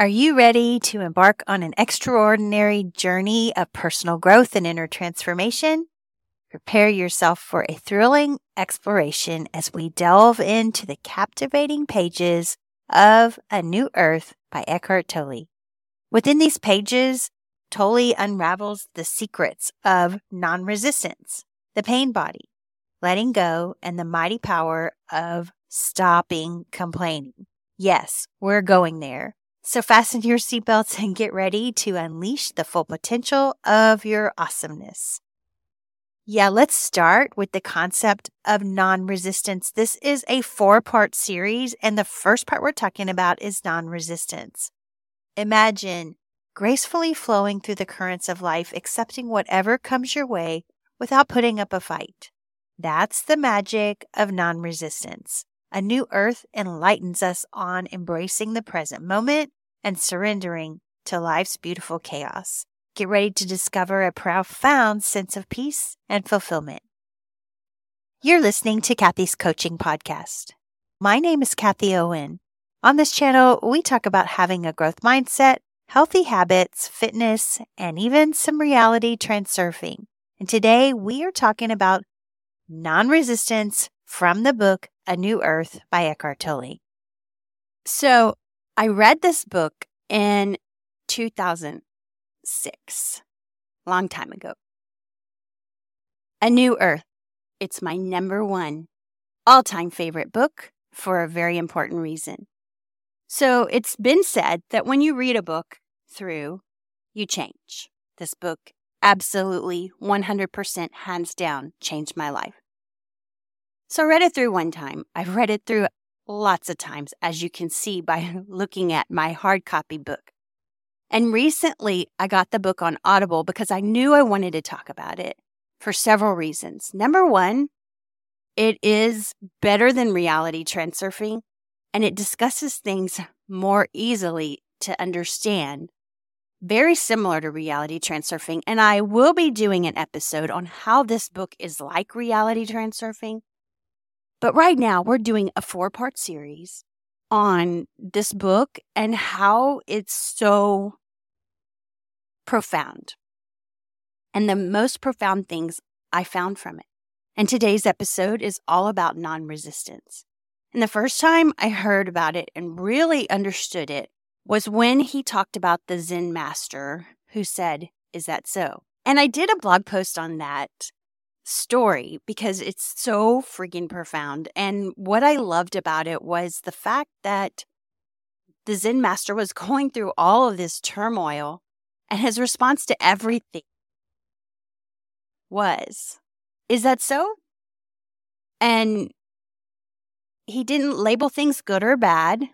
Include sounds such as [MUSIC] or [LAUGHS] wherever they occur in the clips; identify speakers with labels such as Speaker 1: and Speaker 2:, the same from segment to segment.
Speaker 1: Are you ready to embark on an extraordinary journey of personal growth and inner transformation? Prepare yourself for a thrilling exploration as we delve into the captivating pages of A New Earth by Eckhart Tolle. Within these pages, Tolle unravels the secrets of non resistance, the pain body, letting go, and the mighty power of stopping complaining. Yes, we're going there. So fasten your seatbelts and get ready to unleash the full potential of your awesomeness. Yeah, let's start with the concept of non resistance. This is a four part series, and the first part we're talking about is non resistance. Imagine gracefully flowing through the currents of life, accepting whatever comes your way without putting up a fight. That's the magic of non resistance. A new earth enlightens us on embracing the present moment and surrendering to life's beautiful chaos. Get ready to discover a profound sense of peace and fulfillment. You're listening to Kathie's Coaching Podcast. My name is Kathie Owen. On this channel, we talk about having a growth mindset, healthy habits, fitness, and even some reality transurfing. And today we are talking about non resistance from the book A New Earth by Eckhart Tolle. So I read this book in 2006, long time ago. A New Earth. It's my number one all time favorite book for a very important reason. So it's been said that when you read a book through, you change. This book absolutely 100% hands down changed my life. So I read it through one time. I've read it through lots of times, as you can see by [LAUGHS] looking at my hard copy book. And recently, I got the book on Audible because I knew I wanted to talk about it for several reasons. Number one, it is better than reality transurfing and it discusses things more easily to understand, very similar to reality transurfing. And I will be doing an episode on how this book is like reality transurfing but right now, we're doing a four part series on this book and how it's so profound and the most profound things I found from it. And today's episode is all about non resistance. And the first time I heard about it and really understood it was when he talked about the Zen master who said, Is that so? And I did a blog post on that story because it's so freaking profound. And what I loved about it was the fact that the Zen master was [LAUGHS] going through all of this turmoil and his response to everything was, Is that so? And he didn't label things good or bad.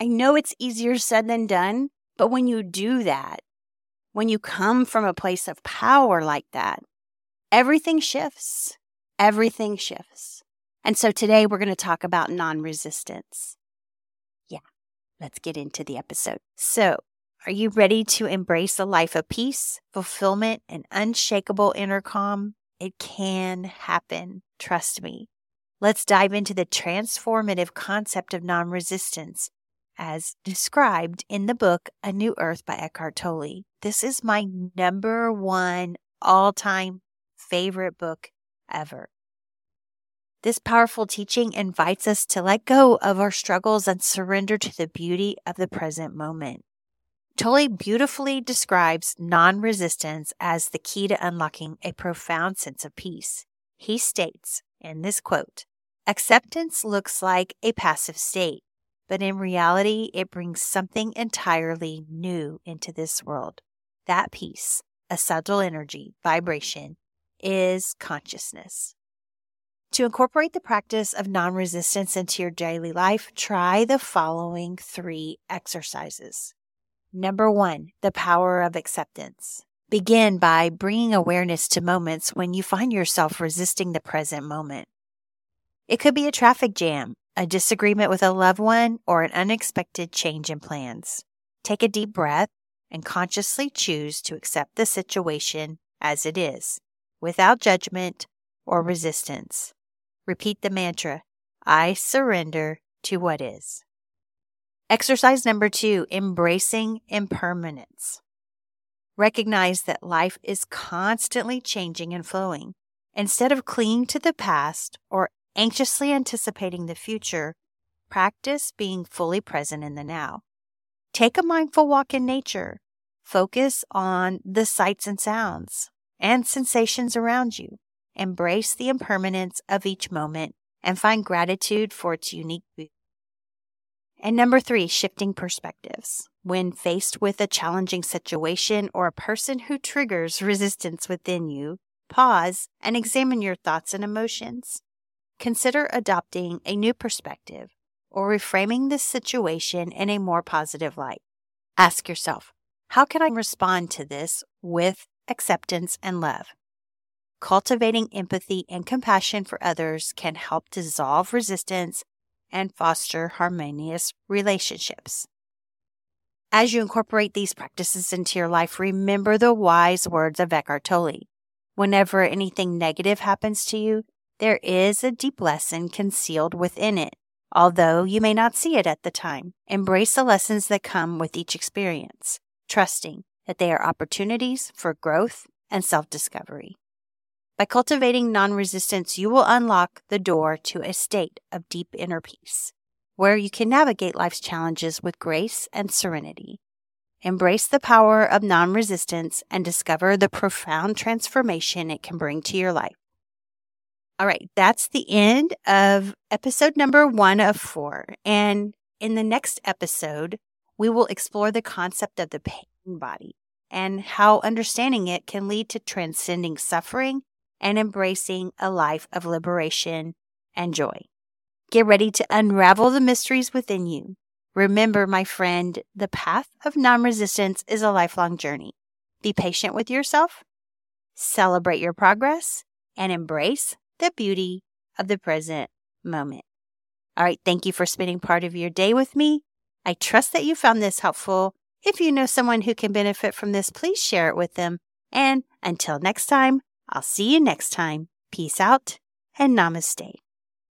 Speaker 1: I know it's easier said than done, but when you do that, when you come from a place of power like that, everything shifts. Everything shifts. And so today we're going to talk about non resistance. Yeah, let's get into the episode. So, are you ready to embrace a life of peace, fulfillment, and unshakable inner calm? It can happen. Trust me. Let's dive into the transformative concept of non resistance as described in the book A New Earth by Eckhart Tolle. This is my number one all time favorite book ever. This powerful teaching invites us to let go of our struggles and surrender to the beauty of the present moment. Tolle beautifully describes non resistance as the key to unlocking a profound sense of peace. He states in this quote Acceptance looks like a passive state, but in reality, it brings something entirely new into this world. That peace, a subtle energy, vibration, is consciousness. To incorporate the practice of non resistance into your daily life, try the following three exercises. Number one, the power of acceptance. Begin by bringing awareness to moments when you find yourself resisting the present moment. It could be a traffic jam, a disagreement with a loved one, or an unexpected change in plans. Take a deep breath and consciously choose to accept the situation as it is without judgment or resistance. Repeat the mantra I surrender to what is. Exercise number two embracing impermanence. Recognize that life is constantly changing and flowing. Instead of clinging to the past or anxiously anticipating the future, practice being fully present in the now. Take a mindful walk in nature. Focus on the sights and sounds and sensations around you. Embrace the impermanence of each moment and find gratitude for its unique beauty. And number three, shifting perspectives. When faced with a challenging situation or a person who triggers resistance within you, pause and examine your thoughts and emotions. Consider adopting a new perspective or reframing the situation in a more positive light. Ask yourself, how can I respond to this with acceptance and love? Cultivating empathy and compassion for others can help dissolve resistance and foster harmonious relationships. As you incorporate these practices into your life, remember the wise words of Eckhart Tolle. Whenever anything negative happens to you, there is a deep lesson concealed within it, although you may not see it at the time. Embrace the lessons that come with each experience, trusting that they are opportunities for growth and self discovery. By cultivating non resistance, you will unlock the door to a state of deep inner peace, where you can navigate life's challenges with grace and serenity. Embrace the power of non resistance and discover the profound transformation it can bring to your life. All right, that's the end of episode number one of four. And in the next episode, we will explore the concept of the pain body and how understanding it can lead to transcending suffering and embracing a life of liberation and joy. Get ready to unravel the mysteries within you. Remember, my friend, the path of non resistance is a lifelong journey. Be patient with yourself, celebrate your progress, and embrace the beauty of the present moment. All right, thank you for spending part of your day with me. I trust that you found this helpful. If you know someone who can benefit from this, please share it with them. And until next time, I'll see you next time. Peace out and namaste.